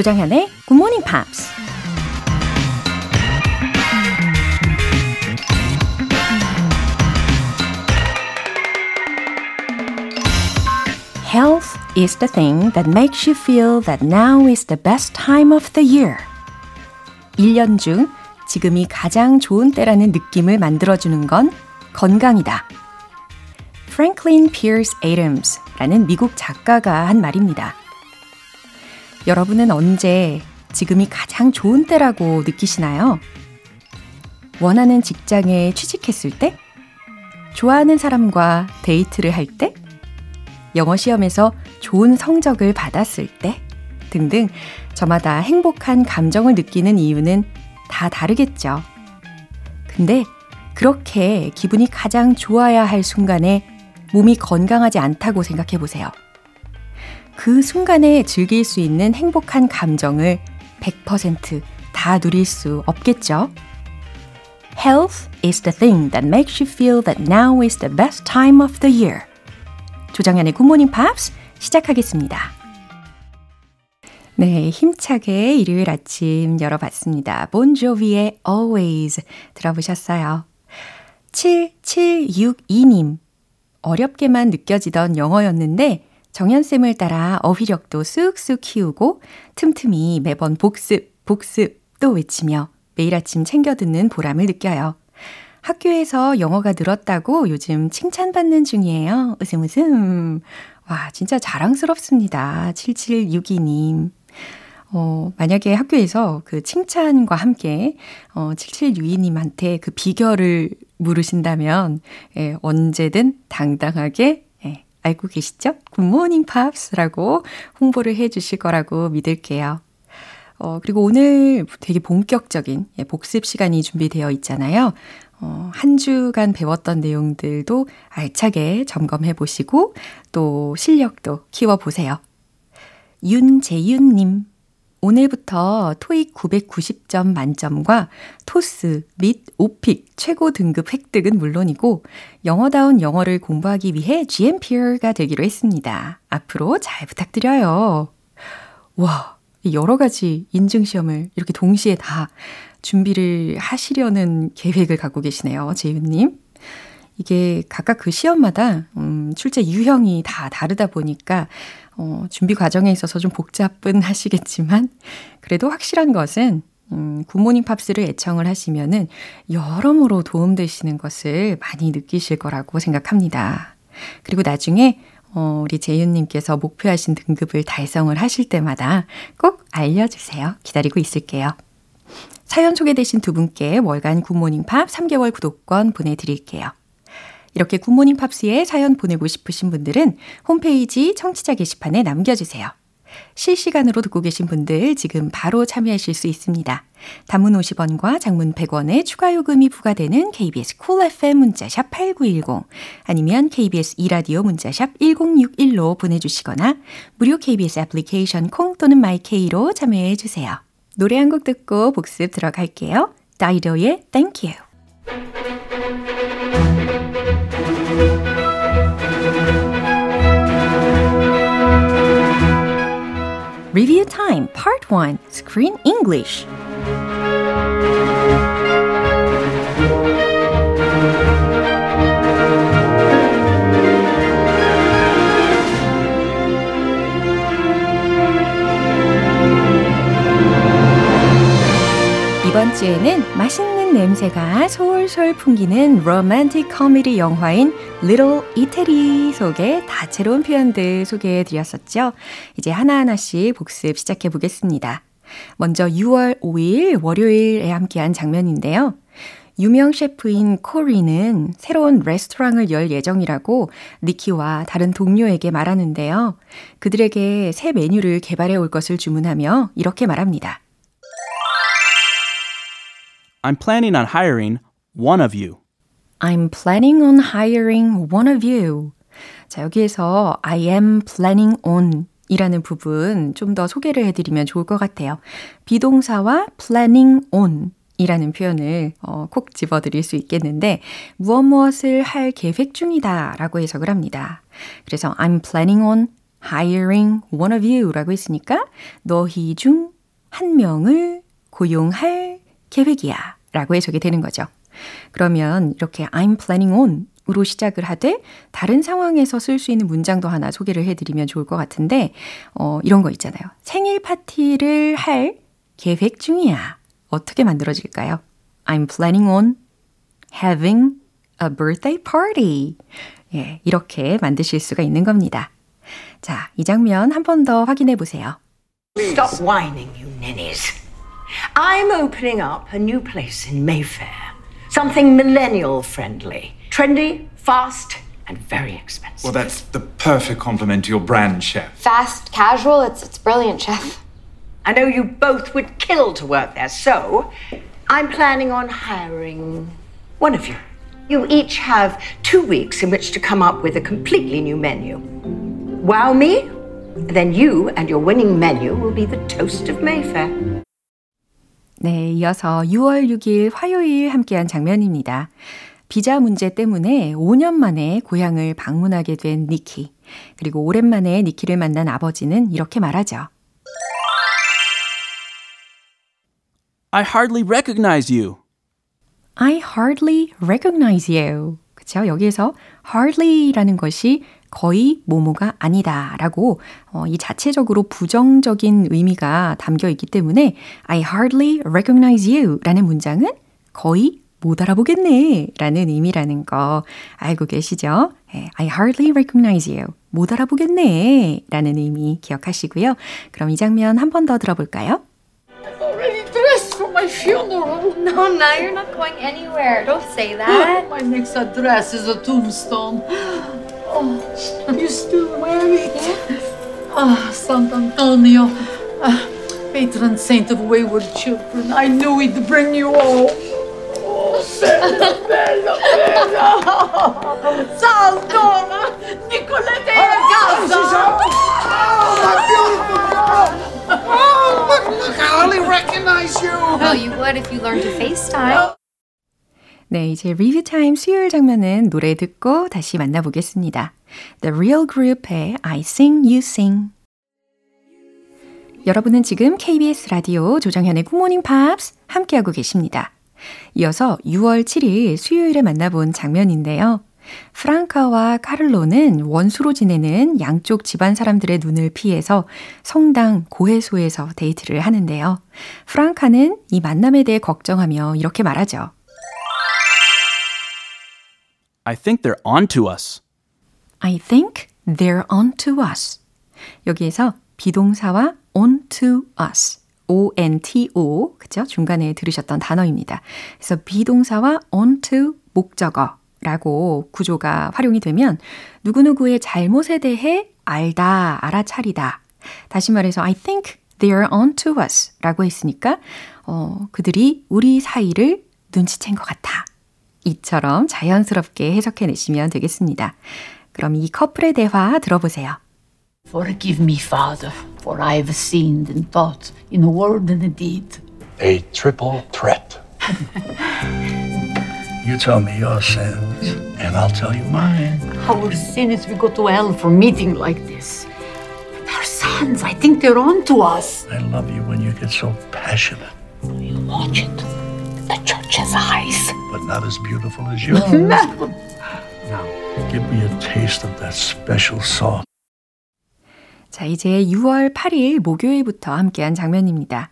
조장현의 Good Morning Pops. Health is the thing that makes you feel that now is the best time of the year. 1년 중 지금이 가장 좋은 때라는 느낌을 만들어주는 건 건강이다. Franklin Pierce Adams라는 미국 작가가 한 말입니다. 여러분은 언제 지금이 가장 좋은 때라고 느끼시나요? 원하는 직장에 취직했을 때? 좋아하는 사람과 데이트를 할 때? 영어 시험에서 좋은 성적을 받았을 때? 등등 저마다 행복한 감정을 느끼는 이유는 다 다르겠죠. 근데 그렇게 기분이 가장 좋아야 할 순간에 몸이 건강하지 않다고 생각해 보세요. 그 순간에 즐길 수 있는 행복한 감정을 100%다 누릴 수 없겠죠? Health is the thing that makes you feel that now is the best time of the year. 조정연의 굿모닝 팝스 시작하겠습니다. 네, 힘차게 일요일 아침 열어봤습니다. 본조비의 Always 들어보셨어요. 7762님. 어렵게만 느껴지던 영어였는데 정연쌤을 따라 어휘력도 쑥쑥 키우고 틈틈이 매번 복습, 복습 또 외치며 매일 아침 챙겨 듣는 보람을 느껴요. 학교에서 영어가 늘었다고 요즘 칭찬받는 중이에요. 웃음 웃음. 와, 진짜 자랑스럽습니다. 7762님. 어, 만약에 학교에서 그 칭찬과 함께 어, 7762님한테 그 비결을 물으신다면 예, 언제든 당당하게 예, 알고 계시죠? Good Morning Pops라고 홍보를 해 주실 거라고 믿을게요. 어, 그리고 오늘 되게 본격적인 예, 복습 시간이 준비되어 있잖아요. 어, 한 주간 배웠던 내용들도 알차게 점검해 보시고 또 실력도 키워 보세요. 윤재윤님. 오늘부터 TOEIC 990점 만점과 토스 및 오픽 최고 등급 획득은 물론이고 영어다운 영어를 공부하기 위해 GMPR가 되기로 했습니다. 앞으로 잘 부탁드려요. 와, 여러 가지 인증 시험을 이렇게 동시에 다 준비를 하시려는 계획을 갖고 계시네요. 재윤 님. 이게 각각 그 시험마다 음, 출제 유형이 다 다르다 보니까 어, 준비 과정에 있어서 좀 복잡은 하시겠지만 그래도 확실한 것은 음, Good Morning Pops를 애청을 하시면은 여러모로 도움되시는 것을 많이 느끼실 거라고 생각합니다. 그리고 나중에 어, 우리 재윤님께서 목표하신 등급을 달성을 하실 때마다 꼭 알려주세요. 기다리고 있을게요. 사연 소개되신 두 분께 월간 Good Morning Pops 3개월 구독권 보내드릴게요. 이렇게 Good Morning Pops에 사연 보내고 싶으신 분들은 홈페이지 청취자 게시판에 남겨주세요. 실시간으로 듣고 계신 분들 지금 바로 참여하실 수 있습니다. 단문 50원과 장문 100원의 추가 요금이 부과되는 KBS Cool FM 문자샵 8910 아니면 KBS 2라디오 문자샵 1061로 보내주시거나 무료 KBS 애플리케이션 KONG 또는 my K로 참여해 주세요. 노래 한 곡 듣고 복습 들어갈게요. Dido의 Thank You Review Time Part 1 Screen English 이번 주에는 맛있는 냄새가 솔솔 풍기는 로맨틱 코미디 영화인 Little Italy 속의 다채로운 표현들 소개해 드렸었죠. 이제 하나하나씩 복습 시작해 보겠습니다. 먼저 6월 5일 월요일에 함께한 장면인데요. 유명 셰프인 코리는 새로운 레스토랑을 열 예정이라고 니키와 다른 동료에게 말하는데요. 그들에게 새 메뉴를 개발해 올 것을 주문하며 이렇게 말합니다. I'm planning on hiring one of you. I'm planning on hiring one of you. 자, 여기에서 I am planning on 이라는 부분 좀 더 소개를 해드리면 좋을 것 같아요. 비동사와 planning on 이라는 표현을 어, 콕 집어드릴 수 있겠는데 무엇 무엇을 할 계획 중이다 라고 해석을 합니다. 그래서 I'm planning on hiring one of you라고 했으니까 너희 중 한 명을 고용할 계획이야 라고 해석이 되는 거죠. 그러면 이렇게 I'm planning on 으로 시작을 하되 다른 상황에서 쓸 수 있는 문장도 하나 소개를 해드리면 좋을 것 같은데 어, 이런 거 있잖아요. 생일 파티를 할 계획 중이야. 어떻게 만들어질까요? I'm planning on having a birthday party. 예, 이렇게 만드실 수가 있는 겁니다. 자, 이 장면 한 번 더 확인해 보세요. Stop whining, you ninnies. I'm opening up a new place in Mayfair. Something millennial friendly. Trendy, fast, and very expensive. Well, that's the perfect compliment to your brand, chef. Fast, casual, it's, it's brilliant, chef. I know you both would kill to work there, so I'm planning on hiring one of you. You each have two weeks in which to come up with a completely new menu. Wow me, then you and your winning menu will be the toast of Mayfair. 네, 이어서 6월 6일 화요일 함께한 장면입니다. 비자 문제 때문에 5년 만에 고향을 방문하게 된 니키. 그리고 오랜만에 니키를 만난 아버지는 이렇게 말하죠. I hardly recognize you. I hardly recognize you. 그쵸? 여기에서 hardly라는 것이 거의 모모가 아니다 라고 어, 이 자체적으로 부정적인 의미가 담겨 있기 때문에 I hardly recognize you 라는 문장은 거의 못 알아보겠네 라는 의미라는 거 알고 계시죠? I hardly recognize you. 못 알아보겠네 라는 의미 기억하시고요. 그럼 이 장면 한 번 더 들어볼까요? already dressed for my funeral. No, no, you're not going anywhere. Don't say that. My next address is a tombstone. Oh, you still wear it? Ah, Sant Antonio, ah, patron saint of wayward children. I knew he'd bring you all. Oh, bella, bella, bella! Saltona! Nicoletta è a casa! Well, you would if you learned to FaceTime. 네, 이제 리뷰 타임 수요일 장면은 노래 듣고 다시 만나보겠습니다. The Real Group의 I Sing You Sing. 여러분은 지금 KBS 라디오 조정현의 굿모닝 팝스 함께하고 계십니다. 이어서 6월 7일 수요일에 만나본 장면인데요. 프랑카와 카를로는 원수로 지내는 양쪽 집안 사람들의 눈을 피해서 성당 고해소에서 데이트를 하는데요. 프랑카는 이 만남에 대해 걱정하며 이렇게 말하죠. I think they're on to us. I think they're on to us. 여기에서 비동사와 on to us. O-N-T-O, 그죠? 중간에 들으셨던 단어입니다. 그래서 비동사와 on to 목적어 라고 구조가 활용이 되면 누구누구의 잘못에 대해 알다, 알아차리다. 다시 말해서 I think they're on to us 라고 했으니까 어, 그들이 우리 사이를 눈치챈 것 같아. 이처럼 자연스럽게 해석해내시면 되겠습니다. 그럼 이 커플의 대화 들어보세요. Forgive me, Father, for I have sinned in thought, in word and in deed. A triple threat. you tell me your sins, and I'll tell you mine. Our sin is we go to hell for meeting like this. But our sons, I think they're on to us. I love you when you get so passionate, You watch it. Has eyes. but not as beautiful as yours. now, give me a taste of that special sauce. 자, 이제 6월 8일 목요일부터 함께한 장면입니다.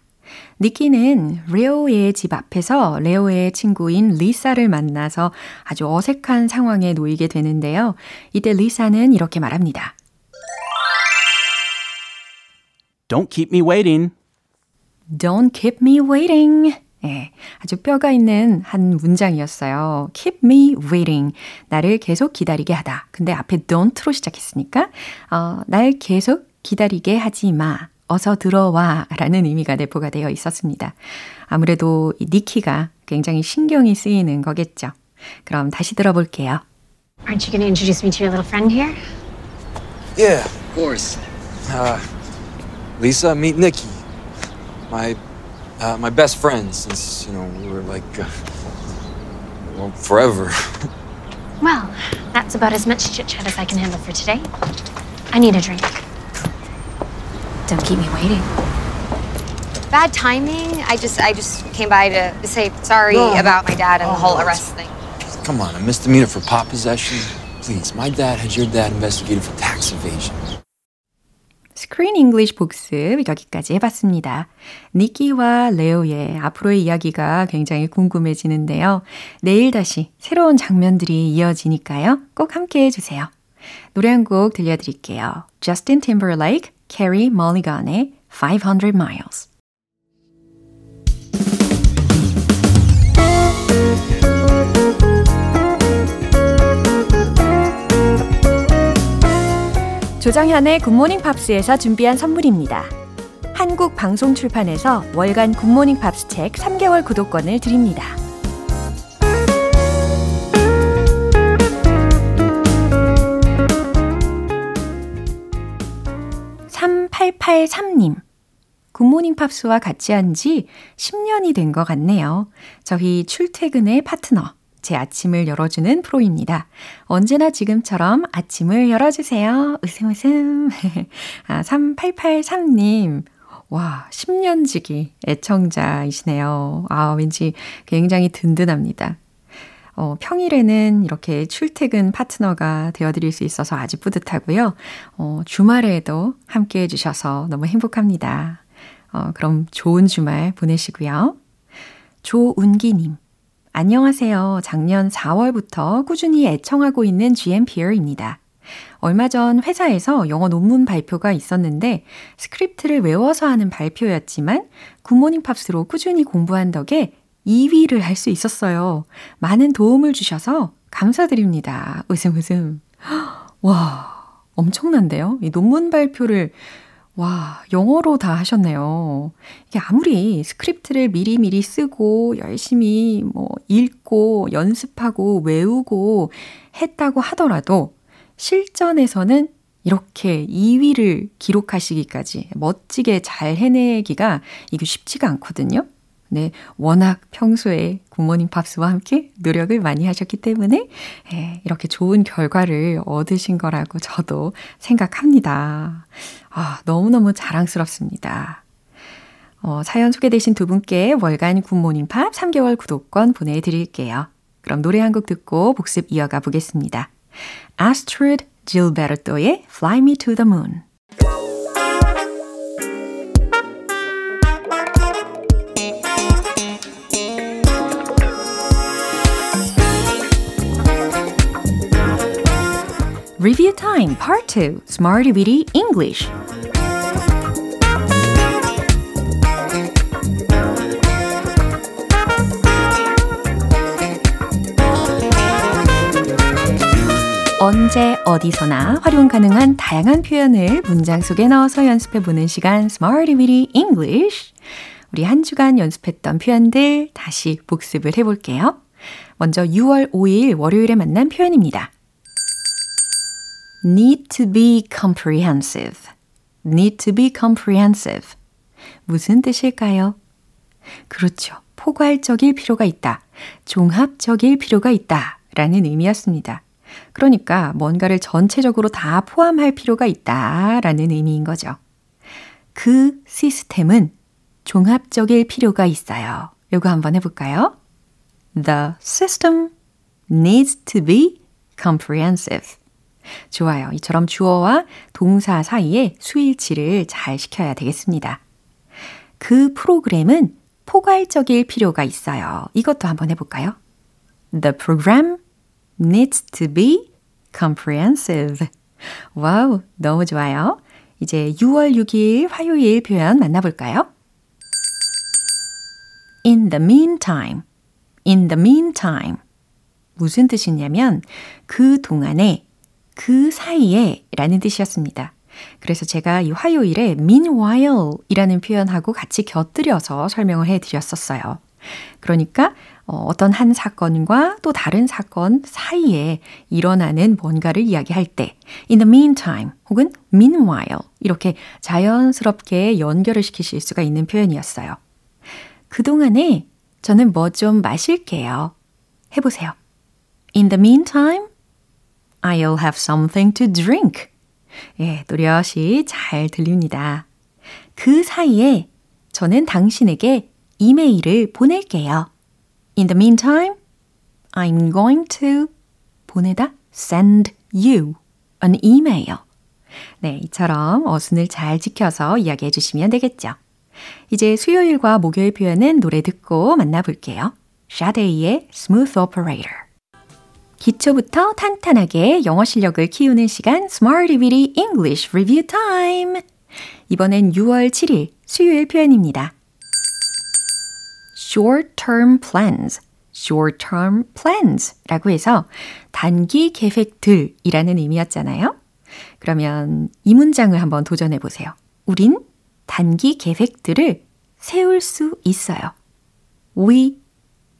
니키는 레오의 집 앞에서 레오의 친구인 리사를 만나서 아주 어색한 상황에 놓이게 되는데요. 이때 리사는 이렇게 말합니다. Don't keep me waiting. Don't keep me waiting. 예, 아주 뼈가 있는 한 문장이었어요. Keep me waiting. 나를 계속 기다리게 하다. 근데 앞에 don't로 시작했으니까, 어, 날 계속 기다리게 하지 마. 어서 들어와. 라는 의미가 내포가 되어 있었습니다. 아무래도 이 니키가 굉장히 신경이 쓰이는 거겠죠. 그럼 다시 들어볼게요. Aren't you going to introduce me to your little friend here? Yeah, of course. Uh, Lisa, meet Nikki. My, uh, my best friend since you know we were like, uh, well, forever. Well, that's about as much chit chat as I can handle for today. I need a drink. Don't keep me waiting. Bad timing. I just I just came by to say sorry No. about my dad and the whole Oh, arrest thing. Come on, a misdemeanor for pot possession? Please, my dad had your dad investigated for tax evasion. 스크린 잉글리시 복습 여기까지 해봤습니다. 니키와 레오의 앞으로의 이야기가 굉장히 궁금해지는데요. 내일 다시 새로운 장면들이 이어지니까요. 꼭 함께 해주세요. 노래 한 곡 들려드릴게요. Justin Timberlake, Carrie Mulligan의 500 Miles. 조정현의 굿모닝 팝스에서 준비한 선물입니다. 한국 방송 출판에서 월간 굿모닝 팝스 책 3개월 구독권을 드립니다. 3883님. 굿모닝 팝스와 같이 한 지 10년이 된 것 같네요. 저희 출퇴근의 파트너. 제 아침을 열어주는 프로입니다. 언제나 지금처럼 아침을 열어주세요. 웃음 웃음. 아, 3883님. 와, 10년 지기 애청자이시네요. 아, 왠지 굉장히 든든합니다. 어, 평일에는 이렇게 출퇴근 파트너가 되어드릴 수 있어서 아주 뿌듯하고요. 어, 주말에도 함께 해주셔서 너무 행복합니다. 어, 그럼 좋은 주말 보내시고요. 조운기님. 안녕하세요. 작년 4월부터 꾸준히 애청하고 있는 GMPer입니다. 얼마 전 회사에서 영어 논문 발표가 있었는데 스크립트를 외워서 하는 발표였지만 굿모닝 팝스로 꾸준히 공부한 덕에 2위를 할 수 있었어요. 많은 도움을 주셔서 감사드립니다. 웃음 웃음. 와, 엄청난데요? 이 논문 발표를 와, 영어로 다 하셨네요. 이게 아무리 스크립트를 미리미리 쓰고 열심히 뭐 읽고 연습하고 외우고 했다고 하더라도 실전에서는 이렇게 2위를 기록하시기까지 멋지게 잘 해내기가 이게 쉽지가 않거든요. 네, 워낙 평소에 굿모닝 팝스와 함께 노력을 많이 하셨기 때문에 예, 이렇게 좋은 결과를 얻으신 거라고 저도 생각합니다. 아, 너무너무 자랑스럽습니다. 어, 사연 소개되신 두 분께 월간 굿모닝 팝 3개월 구독권 보내드릴게요. 그럼 노래 한 곡 듣고 복습 이어가 보겠습니다. Astrid Gilberto의 Fly Me to the Moon. Review Time Part 2 Smarty Bitty English 언제 어디서나 활용 가능한 다양한 표현을 문장 속에 넣어서 연습해 보는 시간 Smarty Bitty English 우리 한 주간 연습했던 표현들 다시 복습을 해볼게요. 먼저 6월 5일 월요일에 만난 표현입니다. Need to be comprehensive. need to be comprehensive. 무슨 뜻일까요? 그렇죠. 포괄적일 필요가 있다. 종합적일 필요가 있다. 라는 의미였습니다. 그러니까 뭔가를 전체적으로 다 포함할 필요가 있다. 라는 의미인 거죠. 그 시스템은 종합적일 필요가 있어요. 요거 한번 해볼까요? The system needs to be comprehensive. 좋아요. 이처럼 주어와 동사 사이에 수일치를 잘 시켜야 되겠습니다. 그 프로그램은 포괄적일 필요가 있어요. 이것도 한번 해볼까요? The program needs to be comprehensive. 와우, 너무 좋아요. 이제 6월 6일 화요일 표현 만나볼까요? In the meantime, in the meantime. 무슨 뜻이냐면 그 동안에 그 사이에 라는 뜻이었습니다. 그래서 제가 이 화요일에 meanwhile 이라는 표현하고 같이 곁들여서 설명을 해 드렸었어요. 그러니까 어, 떤 한 사건과 또 다른 사건 사이에 일어나는 뭔가를 이야기할 때 in the meantime 혹은 meanwhile 이렇게 자연스럽게 연결을 시키실 수가 있는 표현이었어요. 그동안에 저는 뭐 좀 마실게요. 해보세요. In the meantime, I'll have something to drink. 예, 노렷이 잘 들립니다. 그 사이에 저는 당신에게 이메일을 보낼게요. In the meantime, I'm going to 보내다 send you an email. 네, 이처럼 어순을 잘 지켜서 이야기해 주시면 되겠죠. 이제 수요일과 목요일 표현은 노래 듣고 만나볼게요. 샤데이의 Smooth Operator. 기초부터 탄탄하게 영어 실력을 키우는 시간 Smarty Weedy English Review Time. 이번엔 6월 7일 수요일 표현입니다. short-term plans, short-term plans 라고 해서 단기 계획들이라는 의미였잖아요. 그러면 이 문장을 한번 도전해 보세요. 우린 단기 계획들을 세울 수 있어요. We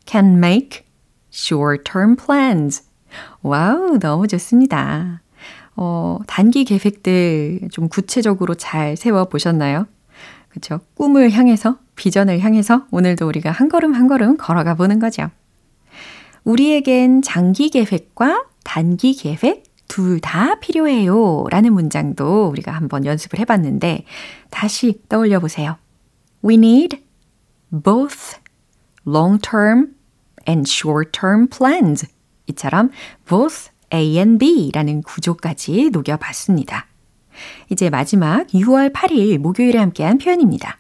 can make short-term plans. 와우, 너무 좋습니다. 어, 단기 계획들 좀 구체적으로 잘 세워 보셨나요? 그쵸? 꿈을 향해서, 비전을 향해서 오늘도 우리가 한 걸음 한 걸음 걸어가 보는 거죠. 우리에겐 장기 계획과 단기 계획 둘 다 필요해요. 라는 문장도 우리가 한번 연습을 해봤는데, 다시 떠올려 보세요. We need both long-term and short-term plans. 이처럼 both A and B라는 구조까지 녹여봤습니다. 이제 마지막 6월 8일 목요일에 함께한 표현입니다.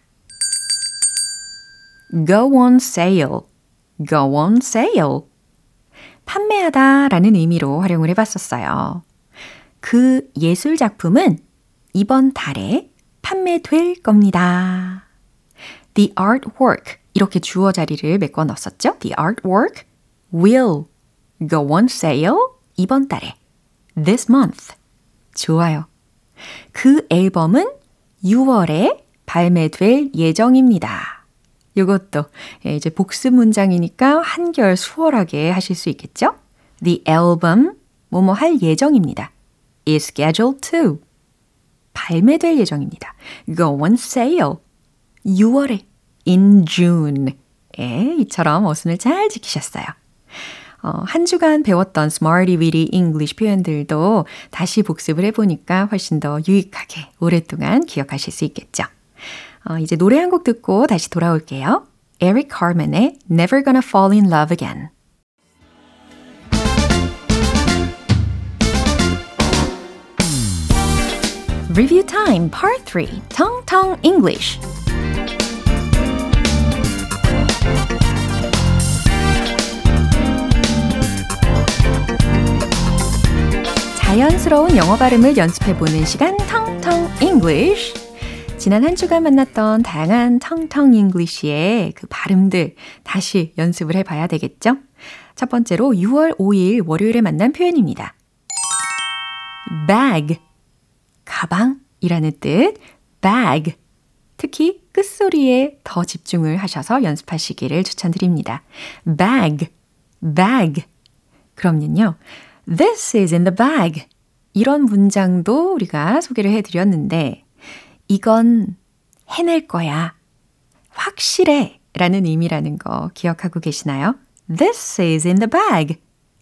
go on sale, go on sale. 판매하다 라는 의미로 활용을 해봤었어요. 그 예술 작품은 이번 달에 판매될 겁니다. The artwork 이렇게 주어 자리를 메꿔 넣었었죠. The artwork will go on sale 이번 달에 this month. 좋아요. 그 앨범은 6월에 발매될 예정입니다. 이것도 이제 복습 문장이니까 한결 수월하게 하실 수 있겠죠? The album 뭐뭐 할 예정입니다. is scheduled to 발매될 예정입니다. go on sale 6월에 in June 에 이처럼 어순을 잘 지키셨어요. 어, 한 주간 배웠던 Smarty Weedy English 표현들도 다시 복습을 해보니까 훨씬 더 유익하게 오랫동안 기억하실 수 있겠죠. 어, 이제 노래 한 곡 듣고 다시 돌아올게요. Eric Carmen의 Never Gonna Fall in Love Again. Review Time Part 3 Tong Tong English 자연스러운 영어 발음을 연습해보는 시간 텅텅 English. 지난 한 주간 만났던 다양한 텅텅 English의 그 발음들 다시 연습을 해봐야 되겠죠? 첫 번째로 6월 5일 월요일에 만난 표현입니다. bag, 가방이라는 뜻, bag. 특히 끝소리에 더 집중을 하셔서 연습하시기를 추천드립니다. bag, bag. 그럼요. This is in the bag. 이런 문장도 우리가 소개를 해드렸는데, 이건 해낼 거야. 확실해. 라는 의미라는 거 기억하고 계시나요? This is in the bag.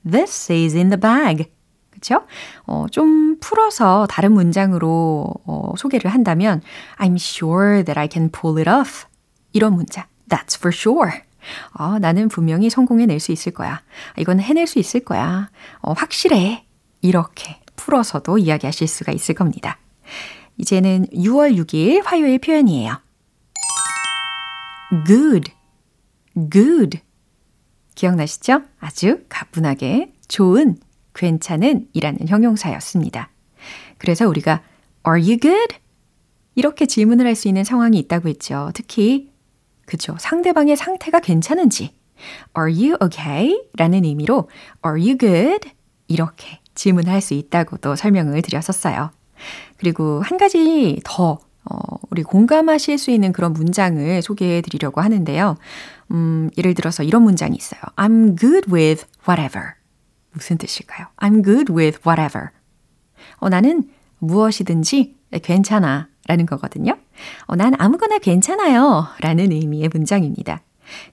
This is in the bag. 그쵸? 어, 좀 풀어서 다른 문장으로 어, 소개를 한다면 I'm sure that I can pull it off. 이런 문장. That's for sure. 어, 나는 분명히 성공해낼 수 있을 거야. 이건 해낼 수 있을 거야. 어, 확실해. 이렇게 풀어서도 이야기하실 수가 있을 겁니다. 이제는 6월 6일 화요일 표현이에요. good, good. 기억나시죠? 아주 가뿐하게 좋은, 괜찮은 이라는 형용사였습니다. 그래서 우리가 Are you good? 이렇게 질문을 할 수 있는 상황이 있다고 했죠. 특히 그죠. 상대방의 상태가 괜찮은지 Are you okay? 라는 의미로 Are you good? 이렇게 질문할 수 있다고도 설명을 드렸었어요. 그리고 한 가지 더 어, 우리 공감하실 수 있는 그런 문장을 소개해 드리려고 하는데요. 음, 예를 들어서 이런 문장이 있어요. I'm good with whatever. 무슨 뜻일까요? I'm good with whatever. 어, 나는 무엇이든지 괜찮아. 라는 거거든요. 어, 난 아무거나 괜찮아요. 라는 의미의 문장입니다.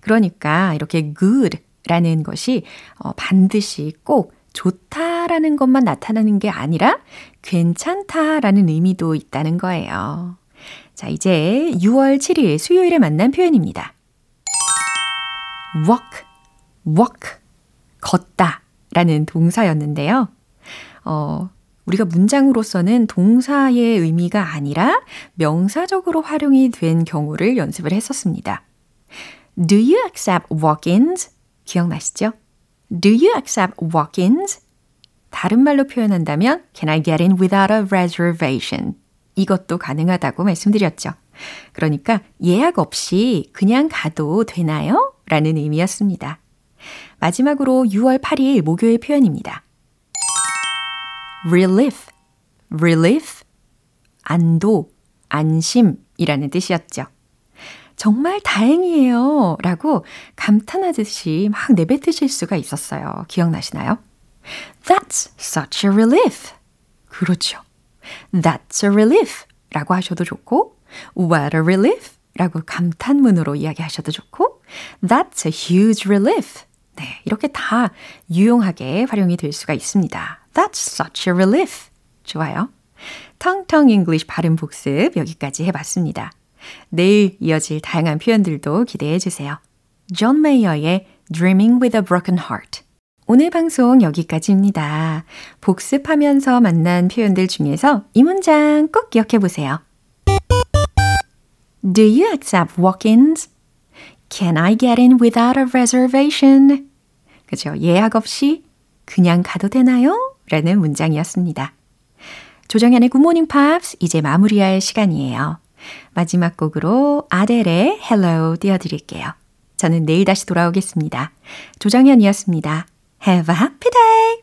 그러니까 이렇게 good 라는 것이 어, 반드시 꼭 좋다라는 것만 나타나는 게 아니라 괜찮다라는 의미도 있다는 거예요. 자, 이제 6월 7일 수요일에 만난 표현입니다. walk, walk, 걷다 라는 동사였는데요. 어, 우리가 문장으로서는 동사의 의미가 아니라 명사적으로 활용이 된 경우를 연습을 했었습니다. Do you accept walk-ins? 기억나시죠? Do you accept walk-ins? 다른 말로 표현한다면 Can I get in without a reservation? 이것도 가능하다고 말씀드렸죠. 그러니까 예약 없이 그냥 가도 되나요? 라는 의미였습니다. 마지막으로 6월 8일 목요일 표현입니다. Relief, relief, 안도, 안심이라는 뜻이었죠. 정말 다행이에요. 라고 감탄하듯이 막 내뱉으실 수가 있었어요. 기억나시나요? That's such a relief. 그렇죠. That's a relief. 라고 하셔도 좋고, What a relief. 라고 감탄문으로 이야기하셔도 좋고, That's a huge relief. 네, 이렇게 다 유용하게 활용이 될 수가 있습니다. That's such a relief. 좋아요. 텅텅 English 발음 복습 여기까지 해봤습니다. 내일 이어질 다양한 표현들도 기대해 주세요. 존 메이어의 Dreaming with a Broken Heart. 오늘 방송 여기까지입니다. 복습하면서 만난 표현들 중에서 이 문장 꼭 기억해 보세요. Do you accept walk-ins? Can I get in without a reservation? 그죠? 예약 없이 그냥 가도 되나요? 라는 문장이었습니다. 조정현의 굿모닝 팝스 이제 마무리할 시간이에요. 마지막 곡으로 아델의 Hello 띄워드릴게요. 저는 내일 다시 돌아오겠습니다. 조정현이었습니다. Have a happy day!